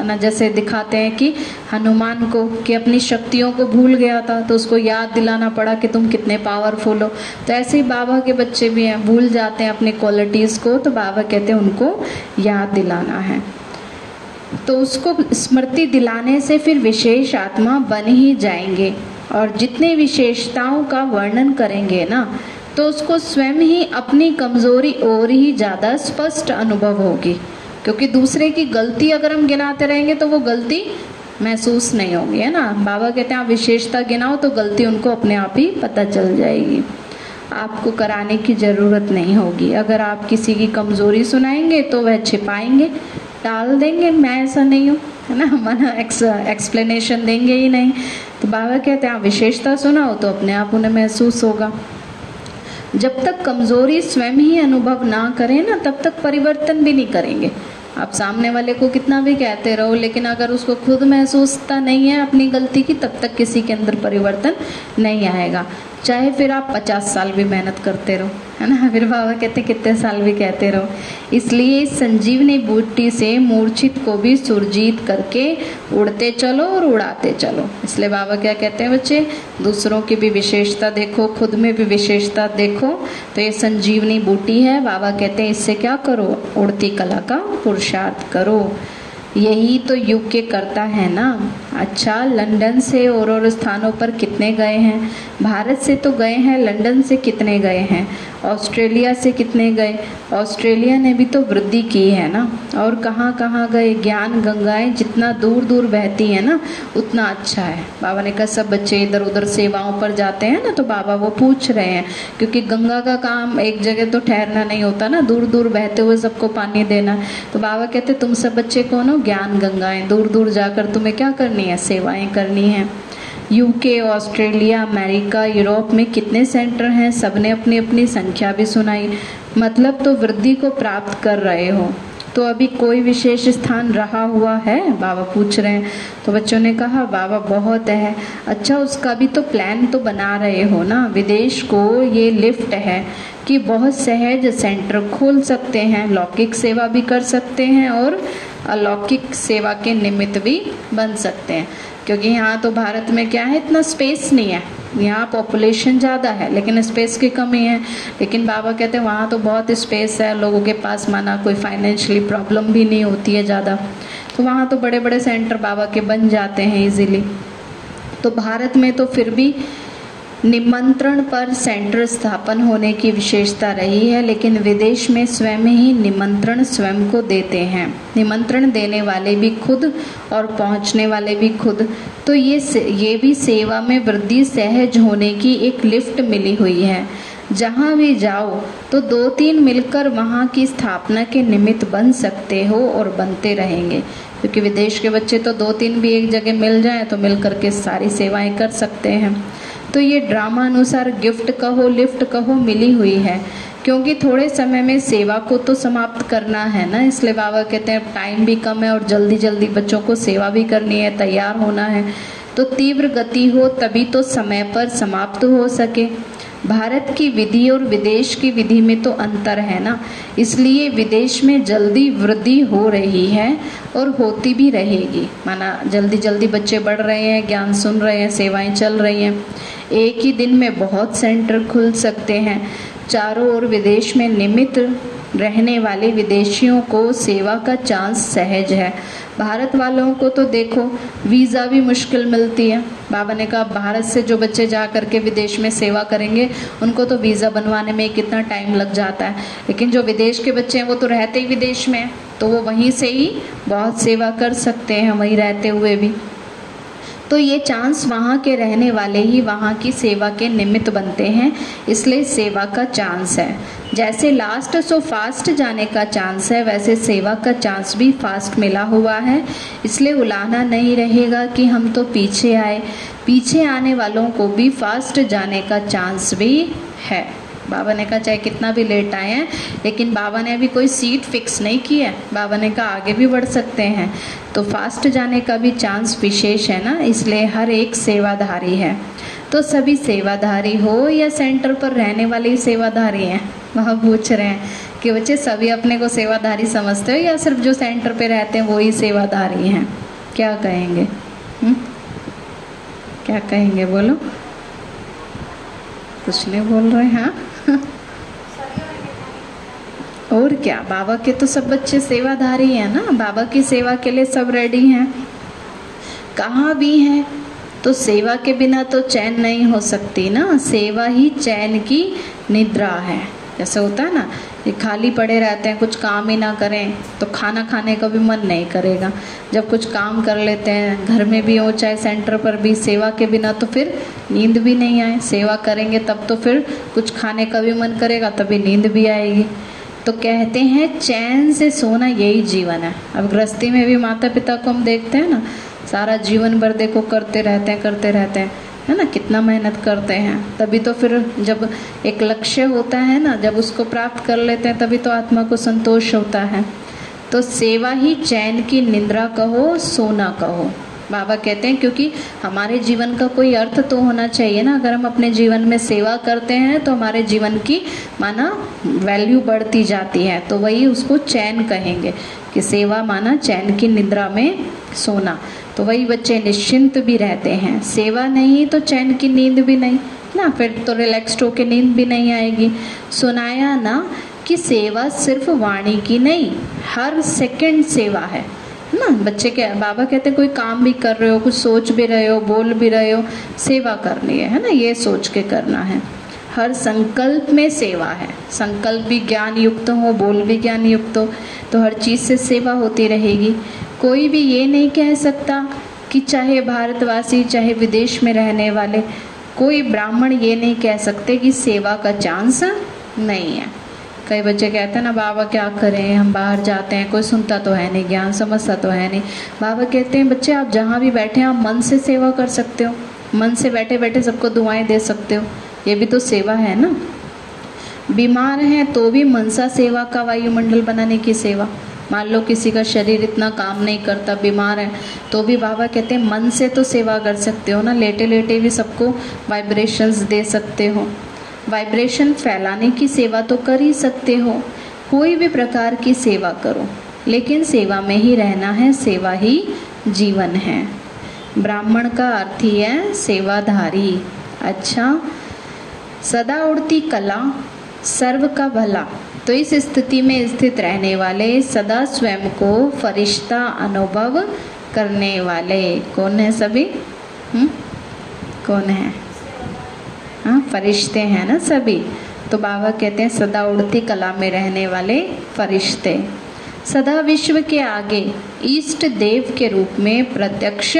ना जैसे दिखाते हैं कि हनुमान को, कि अपनी शक्तियों को भूल गया था तो उसको याद दिलाना पड़ा कि तुम कितने पावरफुल हो। तो ऐसे ही बाबा के बच्चे भी हैं, भूल जाते हैं अपनी क्वालिटीज को तो बाबा कहते हैं उनको याद दिलाना है। तो उसको स्मृति दिलाने से फिर विशेष आत्मा बन ही जाएँगे। और जितने विशेषताओं का वर्णन करेंगे ना तो उसको स्वयं ही अपनी कमज़ोरी और ही ज़्यादा स्पष्ट अनुभव होगी। क्योंकि दूसरे की गलती अगर हम गिनाते रहेंगे तो वो गलती महसूस नहीं होगी, है ना? बाबा कहते हैं, आप विशेषता गिनाओ तो गलती उनको अपने आप ही पता चल जाएगी। आपको कराने की ज़रूरत नहीं होगी। अगर आप किसी की कमज़ोरी सुनाएँगे तो वह छिपाएँगे टाल देंगे, मैं ऐसा नहीं हूँ, है ना? मन एक्सप्लेनेशन देंगे ही नहीं। तो बाबा कहते हैं विशेषता सुनाओ तो अपने आप उन्हें महसूस होगा। जब तक कमज़ोरी स्वयं ही अनुभव ना करें ना, तब तक परिवर्तन भी नहीं करेंगे। आप सामने वाले को कितना भी कहते रहो, लेकिन अगर उसको खुद महसूसता नहीं है अपनी गलती की, तब तक किसी के अंदर परिवर्तन नहीं आएगा। चाहे फिर आप पचास साल भी मेहनत करते रहो, है ना? फिर बाबा कहते, कितने साल भी कहते रहो। इसलिए संजीवनी बूटी से मूर्छित को भी सुरजीत करके उड़ते चलो और उड़ाते चलो। इसलिए बाबा क्या कहते हैं बच्चे? दूसरों की भी विशेषता देखो, खुद में भी विशेषता देखो। तो ये संजीवनी बूटी है। बाबा कहते हैं, इससे क्या करो? उड़ती कला का पुरुषार्थ करो। यही तो युग के करता है ना। अच्छा लंदन से और और स्थानों पर कितने गए हैं? भारत से तो गए हैं, लंदन से कितने गए हैं? ऑस्ट्रेलिया से कितने गए? ऑस्ट्रेलिया ने भी तो वृद्धि की है ना। और कहाँ कहाँ गए? ज्ञान गंगाएँ जितना दूर दूर बहती है ना, उतना अच्छा है। बाबा ने कहा, सब बच्चे इधर उधर सेवाओं पर जाते हैं ना तो बाबा वो पूछ रहे हैं। क्योंकि गंगा का काम एक जगह तो ठहरना नहीं होता ना, दूर दूर बहते हुए सबको पानी देना। तो बाबा कहते, तुम सब बच्चे कौन हो? ज्ञान गंगाएँ दूर दूर जाकर तुम्हें क्या करनी है? सेवाएँ करनी है। यूके ऑस्ट्रेलिया अमेरिका यूरोप में कितने सेंटर हैं? सबने अपनी अपनी संख्या भी सुनाई। मतलब तो वृद्धि को प्राप्त कर रहे हो। तो अभी कोई विशेष स्थान रहा हुआ है? बाबा पूछ रहे हैं। तो बच्चों ने कहा, बाबा बहुत है। अच्छा उसका भी तो प्लान तो बना रहे हो ना? विदेश को ये लिफ्ट है कि बहुत सहज सेंटर खोल सकते हैं, लौकिक सेवा भी कर सकते हैं और अलौकिक सेवा के निमित्त भी बन सकते हैं। क्योंकि यहाँ तो भारत में क्या है, इतना स्पेस नहीं है। यहाँ पॉपुलेशन ज़्यादा है, लेकिन स्पेस की कमी है। लेकिन बाबा कहते हैं, वहाँ तो बहुत स्पेस है, लोगों के पास माना कोई फाइनेंशियली प्रॉब्लम भी नहीं होती है ज़्यादा। तो वहाँ तो बड़े बड़े सेंटर बाबा के बन जाते हैं इजीली तो भारत में तो फिर भी निमंत्रण पर सेंटर स्थापन होने की विशेषता रही है, लेकिन विदेश में स्वयं ही निमंत्रण स्वयं को देते हैं। निमंत्रण देने वाले भी खुद और पहुँचने वाले भी खुद। तो ये ये भी सेवा में वृद्धि सहज होने की एक लिफ्ट मिली हुई है। जहाँ भी जाओ तो दो तीन मिलकर वहाँ की स्थापना के निमित्त बन सकते हो और बनते रहेंगे। क्योंकि विदेश के बच्चे तो दो तीन भी एक जगह मिल जाए तो मिल करके सारी सेवाएँ कर सकते हैं। तो ये ड्रामा अनुसार गिफ्ट कहो, लिफ्ट कहो, मिली हुई है। क्योंकि थोड़े समय में सेवा को तो समाप्त करना है ना, इसलिए बाबा कहते हैं, टाइम भी कम है और जल्दी जल्दी बच्चों को सेवा भी करनी है, तैयार होना है। तो तीव्र गति हो, तभी तो समय पर समाप्त हो सके। भारत की विधि और विदेश की विधि में तो अंतर है ना? इसलिए विदेश में जल्दी वृद्धि हो रही है और होती भी रहेगी। माना जल्दी जल्दी बच्चे बढ़ रहे हैं, ज्ञान सुन रहे हैं, सेवाएँ चल रही हैं। एक ही दिन में बहुत सेंटर खुल सकते हैं। चारों ओर विदेश में निमित्त रहने वाले विदेशियों को सेवा का चांस सहज है। भारत वालों को तो देखो, वीज़ा भी मुश्किल मिलती है। बाबा ने कहा, भारत से जो बच्चे जा करके विदेश में सेवा करेंगे, उनको तो वीज़ा बनवाने में कितना टाइम लग जाता है। लेकिन जो विदेश के बच्चे हैं, वो तो रहते ही विदेश में हैं तो वो वहीं से ही बहुत सेवा कर सकते हैं, वहीं रहते हुए भी। तो ये चांस वहाँ के रहने वाले ही वहाँ की सेवा के निमित्त बनते हैं, इसलिए सेवा का चांस है। जैसे लास्ट सो फास्ट जाने का चांस है, वैसे सेवा का चांस भी फास्ट मिला हुआ है। इसलिए उलाना नहीं रहेगा कि हम तो पीछे आए। पीछे आने वालों को भी फास्ट जाने का चांस भी है। बाबा ने कहा, चाहे कितना भी लेट आए हैं, लेकिन बाबा ने अभी कोई सीट फिक्स नहीं की है। बाबा ने कहा, आगे भी बढ़ सकते हैं। तो फास्ट जाने का भी चांस विशेष है ना, इसलिए हर एक सेवाधारी है। तो सभी सेवाधारी हो या सेंटर पर रहने वाले सेवाधारी हैं? वहाँ पूछ रहे हैं कि, बच्चे, सभी अपने को सेवाधारी समझते हो या सिर्फ़ जो सेंटर पे रहते हैं वो ही सेवाधारी हैं? क्या कहेंगे? हुँ? हम्म? क्या कहेंगे बोलो? कुछ नहीं बोल रहे हैं हाँ? [laughs] और क्या? बाबा के तो सब बच्चे सेवाधारी हैं ना? बाबा की सेवा के लिए सब रेडी हैं। कहा भी हैं तो सेवा के बिना तो चैन नहीं हो सकती ना? सेवा ही चैन की निद्रा है। जैसे होता है ना ये खाली पड़े रहते हैं, कुछ काम ही ना करें तो खाना खाने का भी मन नहीं करेगा। जब कुछ काम कर लेते हैं, घर में भी हो, चाहे सेंटर पर भी, सेवा के बिना तो फिर नींद भी नहीं आए। सेवा करेंगे तब तो फिर कुछ खाने का भी मन करेगा, तभी नींद भी आएगी। तो कहते हैं, चैन से सोना यही जीवन है। अब गृहस्थी में भी माता पिता को हम देखते हैं ना, सारा जीवन भर देखो, करते रहते हैं, करते रहते हैं। है ना, कितना मेहनत करते हैं। तभी तो फिर जब एक लक्ष्य होता है ना, जब उसको प्राप्त कर लेते हैं, तभी तो आत्मा को संतोष होता है। तो सेवा ही चैन की निंद्रा कहो, सोना कहो। बाबा कहते हैं, क्योंकि हमारे जीवन का कोई अर्थ तो होना चाहिए ना। अगर हम अपने जीवन में सेवा करते हैं तो हमारे जीवन की, माना वैल्यू बढ़ती जाती है। तो वही उसको चैन कहेंगे, कि सेवा माना चैन की निद्रा में सोना। तो वही बच्चे निश्चिंत भी रहते हैं। सेवा नहीं तो चैन की नींद भी नहीं। ना, फिर तो रिलैक्सड होके नींद भी नहीं आएगी। सुनाया ना कि सेवा सिर्फ़ वाणी की नहीं, हर सेकंड सेवा है। ना, बच्चे के, बाबा कहते हैं, कोई काम भी कर रहे हो, कुछ सोच भी रहे हो, बोल भी रहे हो, सेवा करनी है है ना, ये सोच के करना है। हर संकल्प में सेवा है। संकल्प भी ज्ञान युक्त हो, बोल भी ज्ञान युक्त हो तो हर चीज़ से सेवा होती रहेगी। कोई भी ये नहीं कह सकता कि चाहे भारतवासी, चाहे विदेश में रहने वाले, कोई ब्राह्मण ये नहीं कह सकते कि सेवा का चांस नहीं है। कई बच्चे कहते हैं ना, बाबा क्या करें? हम बाहर जाते हैं, कोई सुनता तो है नहीं, ज्ञान समझता तो है नहीं। बाबा कहते हैं, बच्चे, आप जहाँ भी बैठे हैं, आप मन से सेवा कर सकते हो। मन से बैठे बैठे सबको दुआएँ दे सकते हो। ये भी तो सेवा है ना। बीमार हैं तो भी मनसा सेवा का वायुमंडल बनाने की सेवा। मान लो किसी का शरीर इतना काम नहीं करता, बीमार है तो भी बाबा कहते हैं, मन से तो सेवा कर सकते हो ना लेटे लेटे भी सबको वाइब्रेशंस दे सकते हो। वाइब्रेशन फैलाने की सेवा तो कर ही सकते हो, कोई भी प्रकार की सेवा करो, लेकिन सेवा में ही रहना है, सेवा ही जीवन है। ब्राह्मण का अर्थ ही है, सेवाधारी। अच्छा सदा उड़ती कला, सर्व का भला। तो इस स्थिति में स्थित रहने वाले सदा स्वयं को फरिश्ता अनुभव करने वाले। कौन है सभी? हुँ? कौन है? हाँ फरिश्ते हैं ना सभी? तो बाबा कहते हैं, सदा उड़ती कला में रहने वाले फरिश्ते। सदा विश्व के आगे इष्ट देव के रूप में प्रत्यक्ष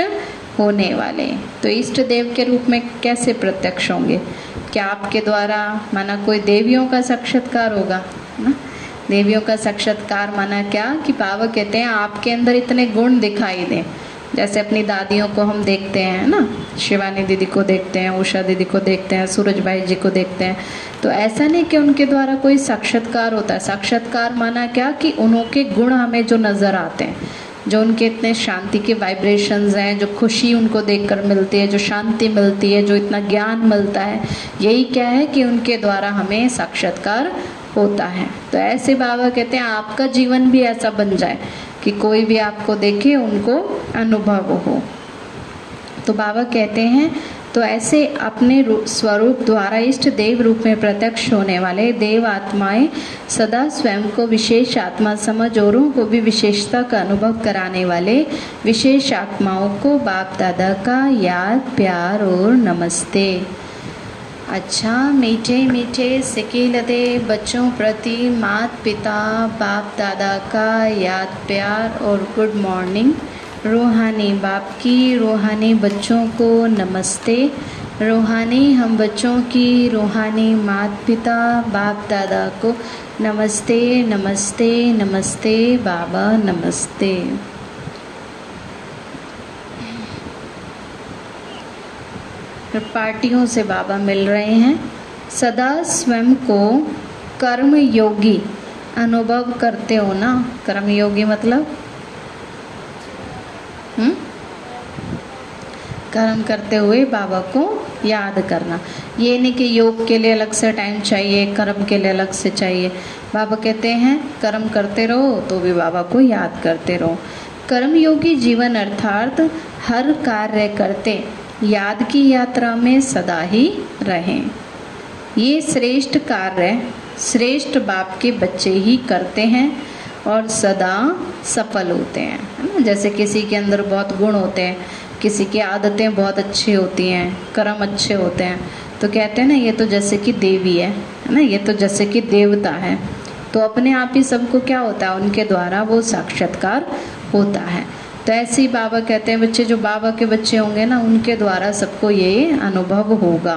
होने वाले। तो इष्ट देव के रूप में कैसे प्रत्यक्ष होंगे? क्या आपके द्वारा माना कोई देवियों का साक्षात्कार होगा? देवियों का साक्षात्कार माना क्या? कि बाबा कहते हैं, आपके अंदर इतने गुण दिखाई दे। जैसे अपनी दादियों को हम देखते हैं, ना? शिवानी दीदी को देखते हैं, उषा दीदी को देखते हैं, सूरज भाई जी को देखते हैं। तो ऐसा नहीं कि उनके द्वारा कोई साक्षात्कार होता है। साक्षात्कार माना क्या? कि उनके गुण हमें जो नज़र आते हैं, जो उनके इतने शांति के वाइब्रेशंस हैं, जो खुशी उनको देखकर मिलती है, जो शांति मिलती है, जो इतना ज्ञान मिलता है। यही क्या है कि उनके द्वारा हमें साक्षात्कार होता है। तो ऐसे बाबा कहते हैं, आपका जीवन भी ऐसा बन जाए कि कोई भी आपको देखे, उनको अनुभव हो। तो बाबा कहते हैं तो ऐसे अपने स्वरूप द्वारा इष्ट देव रूप में प्रत्यक्ष होने वाले देव आत्माएँ सदा स्वयं को विशेष आत्मा समझ औरों को भी विशेषता का अनुभव कराने वाले विशेष आत्माओं को बाप दादा का याद, प्यार और नमस्ते। अच्छा मीठे मीठे सिकीलते बच्चों प्रति मात पिता बाप दादा का याद, प्यार और गुड मॉर्निंग। रूहानी बाप की रूहानी बच्चों को नमस्ते। रूहानी हम बच्चों की रूहानी मात पिता बाप दादा को नमस्ते नमस्ते नमस्ते, बाबा, नमस्ते। पार्टियों से बाबा मिल रहे हैं। सदा स्वयं को कर्म योगी अनुभव करते हो ना? कर्म योगी मतलब? हुँ? हम्म? कर्म करते हुए बाबा को याद करना। ये नहीं कि योग के लिए अलग से टाइम चाहिए, कर्म के लिए अलग से चाहिए। बाबा कहते हैं, कर्म करते रहो तो भी बाबा को याद करते रहो। कर्म योगी जीवन अर्थात हर कार्य करते। याद की यात्रा में सदा ही रहें। ये श्रेष्ठ कार्य श्रेष्ठ बाप के बच्चे ही करते हैं और सदा सफल होते हैं, है ना? जैसे किसी के अंदर बहुत गुण होते हैं, किसी की आदतें बहुत अच्छी होती हैं, कर्म अच्छे होते हैं तो कहते हैं ना, ये तो जैसे कि देवी है है ना? ये तो जैसे कि देवता है। तो अपने आप ही सबको क्या होता है? उनके द्वारा वो साक्षात्कार होता है। तो ऐसे ही बाबा कहते हैं, बच्चे, जो बाबा के बच्चे होंगे ना, उनके द्वारा सबको ये अनुभव होगा।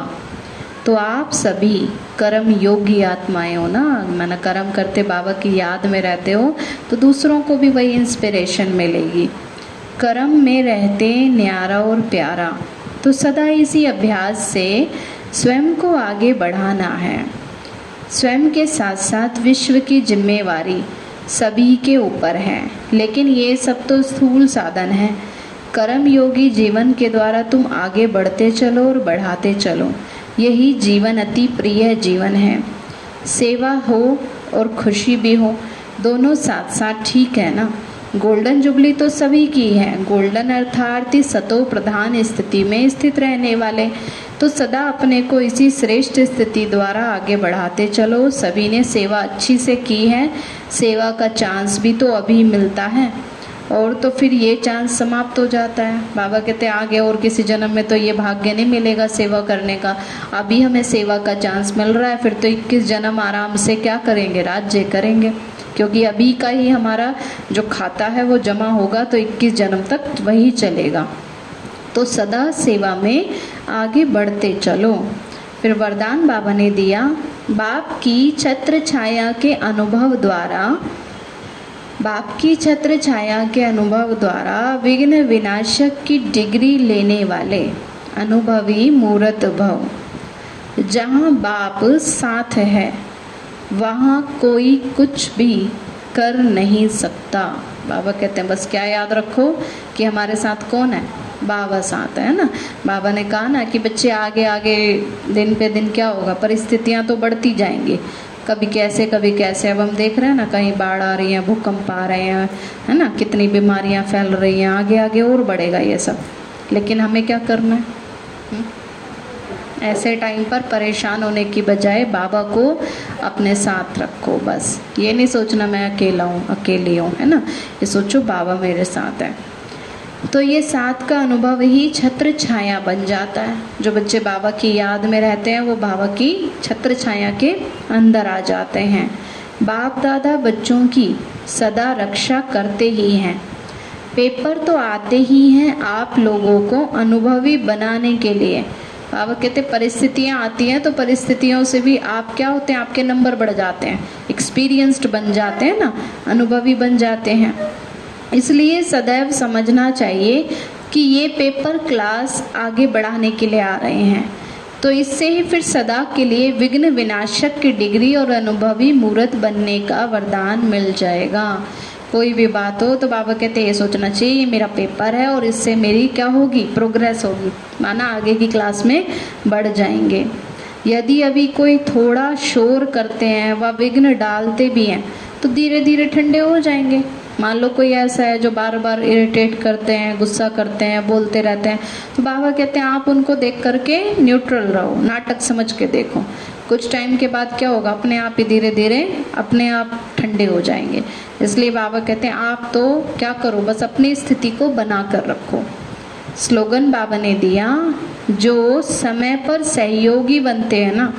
तो आप सभी कर्म योगी आत्माएँ हो ना? मैंने कर्म करते बाबा की याद में रहते हो तो दूसरों को भी वही इंस्पिरेशन मिलेगी। कर्म में रहते न्यारा और प्यारा। तो सदा इसी अभ्यास से स्वयं को आगे बढ़ाना है। स्वयं के साथ साथ विश्व की जिम्मेवारी। सभी के ऊपर है। लेकिन ये सब तो स्थूल साधन है। कर्म योगी जीवन के द्वारा तुम आगे बढ़ते चलो और बढ़ाते चलो। यही जीवन अति प्रिय जीवन है। सेवा हो और खुशी भी हो, दोनों साथ साथ ठीक है ना? गोल्डन जुबली तो सभी की है। गोल्डन अर्थात सतो प्रधान स्थिति में स्थित रहने वाले। तो सदा अपने को इसी श्रेष्ठ स्थिति द्वारा आगे बढ़ाते चलो। सभी ने सेवा अच्छी से की है। सेवा का चांस भी तो अभी मिलता है। और तो फिर ये चांस समाप्त हो जाता है। बाबा कहते हैं, आगे और किसी जन्म में तो ये भाग्य नहीं मिलेगा सेवा करने का। अभी हमें सेवा का चांस मिल रहा है, फिर तो 21 जन्म आराम से क्या करेंगे? राज्य करेंगे। क्योंकि अभी का ही हमारा जो खाता है, वो जमा होगा तो 21 जन्म तक वही चलेगा। तो सदा सेवा में आगे बढ़ते चलो। फिर वरदान बाबा ने दिया, बाप की छत्र छाया के अनुभव द्वारा बाप की छत्र छाया के अनुभव द्वारा विघ्न विनाशक की डिग्री लेने वाले अनुभवी मूर्त भव। जहाँ बाप साथ है, वहाँ कोई कुछ भी कर नहीं सकता। बाबा कहते हैं, बस क्या याद रखो कि हमारे साथ कौन है? बाबा साथ है ना? बाबा ने कहा ना कि बच्चे आगे आगे दिन पे दिन क्या होगा, परिस्थितियाँ तो बढ़ती जाएँगी। कभी कैसे कभी कैसे। अब हम देख रहे हैं ना, कहीं बाढ़ आ रही है, भूकंप आ रहे हैं, है ना? कितनी बीमारियाँ फैल रही हैं आगे आगे और बढ़ेगा ये सब। लेकिन हमें क्या करना है? हम्म? ऐसे टाइम पर परेशान होने की बजाय बाबा को अपने साथ रखो, बस। ये नहीं सोचना मैं अकेला हूँ, अकेली हूँ, है ना? ये सोचो बाबा मेरे साथ है। तो ये साथ का अनुभव ही छत्र छाया बन जाता है। जो बच्चे बाबा की याद में रहते हैं, वो बाबा की छत्र छाया के अंदर आ जाते हैं। बाप दादा बच्चों की सदा रक्षा करते ही हैं। पेपर तो आते ही हैं आप लोगों को अनुभवी बनाने के लिए। बाबा कहते, परिस्थितियाँ आती हैं तो परिस्थितियों से भी आप क्या होते हैं? आपके नंबर बढ़ जाते हैं। एक्सपीरियंस्ड बन जाते हैं ना, अनुभवी बन जाते हैं। इसलिए सदैव समझना चाहिए कि ये पेपर क्लास आगे बढ़ाने के लिए आ रहे हैं। तो इससे ही फिर सदा के लिए विघ्न विनाशक की डिग्री और अनुभवी मूर्त बनने का वरदान मिल जाएगा। कोई भी बात हो तो बाबा कहते ये सोचना चाहिए, ये मेरा पेपर है और इससे मेरी क्या होगी? प्रोग्रेस होगी। माना आगे की क्लास में बढ़ जाएँगे। यदि अभी कोई थोड़ा शोर करते हैं व विघ्न डालते भी हैं तो धीरे धीरे ठंडे हो जाएँगे। मान लो कोई ऐसा है जो बार बार इरिटेट करते हैं, गुस्सा करते हैं, बोलते रहते हैं तो बाबा कहते हैं, आप उनको देख करके न्यूट्रल रहो, नाटक समझ के देखो। कुछ टाइम के बाद क्या होगा? अपने आप ही धीरे धीरे अपने आप ठंडे हो जाएँगे। इसलिए बाबा कहते हैं, आप तो क्या करो, बस अपनी स्थिति को बना कर रखो। स्लोगन बाबा ने दिया, जो समय पर सहयोगी बनते हैं ना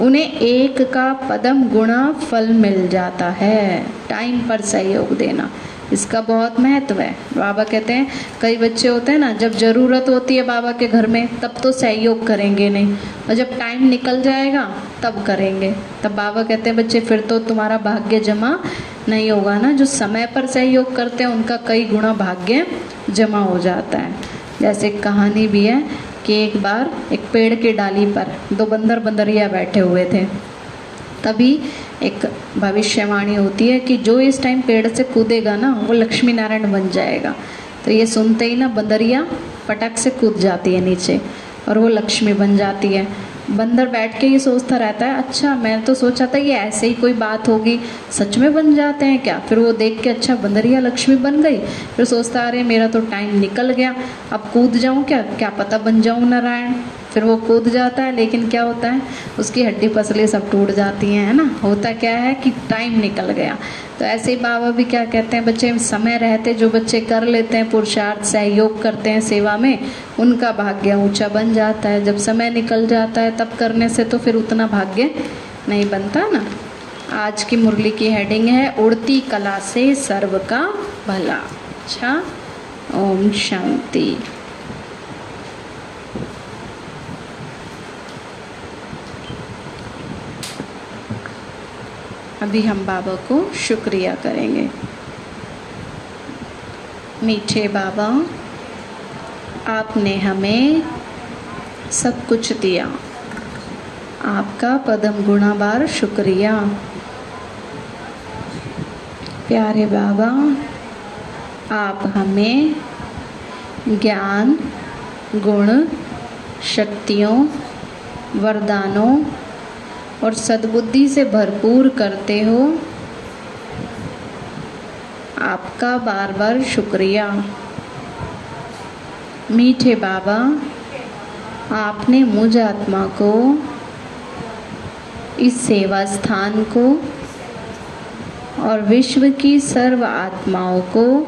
उन्हें एक का पदम गुणा फल मिल जाता है। टाइम पर सहयोग देना, इसका बहुत महत्व है। बाबा कहते हैं, कई बच्चे होते हैं ना, जब ज़रूरत होती है बाबा के घर में, तब तो सहयोग करेंगे नहीं। और जब टाइम निकल जाएगा, तब करेंगे। तब बाबा कहते हैं, बच्चे, फिर तो तुम्हारा भाग्य जमा नहीं होगा ना। जो समय पर सहयोग करते हैं, उनका कई गुणा भाग्य जमा हो जाता है। जैसे कहानी भी है कि एक बार एक पेड़ की डाली पर दो बंदर बंदरिया बैठे हुए थे। तभी एक भविष्यवाणी होती है कि जो इस टाइम पेड़ से कूदेगा ना, वो लक्ष्मी नारायण बन जाएगा। तो ये सुनते ही ना बंदरिया पटक से कूद जाती है नीचे और वो लक्ष्मी बन जाती है। बंदर बैठ के ये सोचता रहता है अच्छा मैं तो सोचा था ये ऐसे ही कोई बात होगी, सच में बन जाते हैं क्या? फिर वो देख के अच्छा बंदरिया लक्ष्मी बन गई। फिर सोचता, अरे, मेरा तो टाइम निकल गया, अब कूद जाऊँ क्या? क्या पता बन जाऊँ नारायण? फिर वो कूद जाता है, लेकिन क्या होता है, उसकी हड्डी पसली सब टूट जाती हैं, है ना? होता क्या है कि टाइम निकल गया। तो ऐसे ही बाबा भी क्या कहते हैं, बच्चे, समय रहते, जो बच्चे कर लेते हैं, पुरुषार्थ, सहयोग करते हैं सेवा में, उनका भाग्य ऊँचा बन जाता है। जब समय निकल जाता है, तब करने से तो फिर उतना भाग्य नहीं बनता ना। आज की मुरली की हेडिंग है, उड़ती कला से सर्व का भला। अच्छा? ओम शांति। अभी हम बाबा को शुक्रिया करेंगे। मीठे बाबा, आपने हमें सब कुछ दिया। आपका पदम गुणा बार शुक्रिया। प्यारे बाबा, आप हमें ज्ञान, गुण, शक्तियों, वरदानों और सद्बुद्धि से भरपूर करते हो। आपका बार बार शुक्रिया। मीठे बाबा, आपने मुझ आत्मा को, इस सेवा स्थान को और विश्व की सर्व आत्माओं को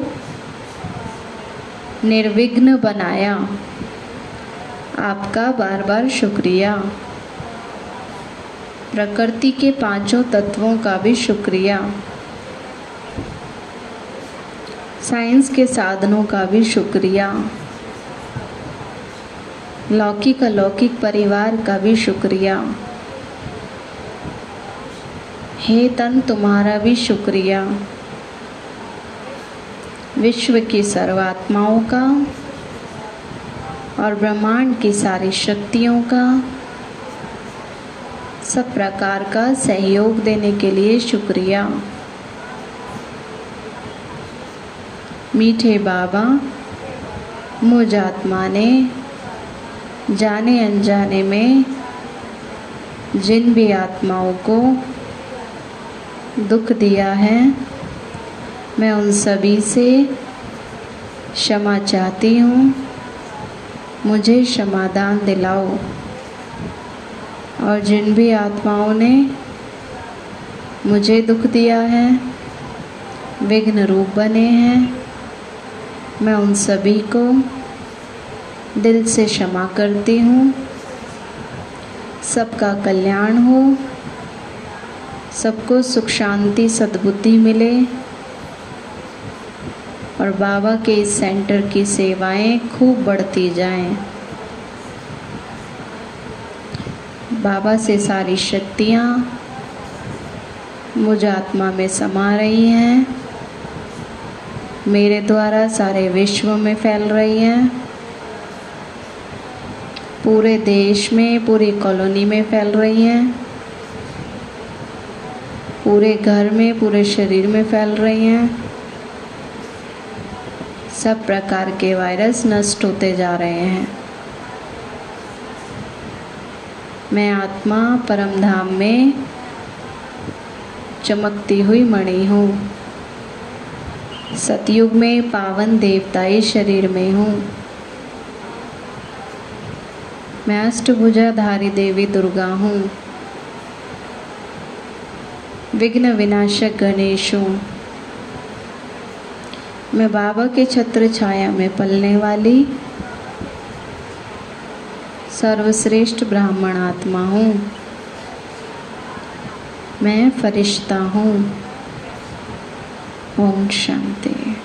निर्विघ्न बनाया। आपका बार बार शुक्रिया। प्रकृति के पाँचों तत्वों का भी शुक्रिया। साइंस के साधनों का भी शुक्रिया। लौकिक अलौकिक परिवार का भी शुक्रिया। हे तन, तुम्हारा भी शुक्रिया। विश्व की सर्वात्माओं का और ब्रह्मांड की सारी शक्तियों का सब प्रकार का सहयोग देने के लिए शुक्रिया। मीठे बाबा मुझ आत्मा ने जाने अनजाने में जिन भी आत्माओं को दुख दिया है, मैं उन सभी से क्षमा चाहती हूँ। मुझे क्षमादान दिलाओ। और जिन भी आत्माओं ने मुझे दुख दिया है, विघ्न रूप बने हैं, मैं उन सभी को दिल से क्षमा करती हूँ सबका कल्याण हो, सबको सुख शांति सद्बुद्धि मिले और बाबा के इस सेंटर की सेवाएँ खूब बढ़ती जाएँ। बाबा से सारी शक्तियाँ मुझ आत्मा में समा रही हैं। मेरे द्वारा सारे विश्व में फैल रही हैं। पूरे देश में, पूरी कॉलोनी में फैल रही हैं। पूरे घर में, पूरे शरीर में फैल रही हैं। सब प्रकार के वायरस नष्ट होते जा रहे हैं। मैं आत्मा परम धाम में चमकती हुई मणि हूँ। सतयुग में पावन देवताई शरीर में हूँ। मैं अष्टभुजाधारी देवी दुर्गा हूँ। विघ्न विनाशक गणेश हूँ। मैं बाबा के छत्र छाया में पलने वाली सर्वश्रेष्ठ ब्राह्मण आत्मा हूँ। मैं फरिश्ता हूँ। ओम शांति।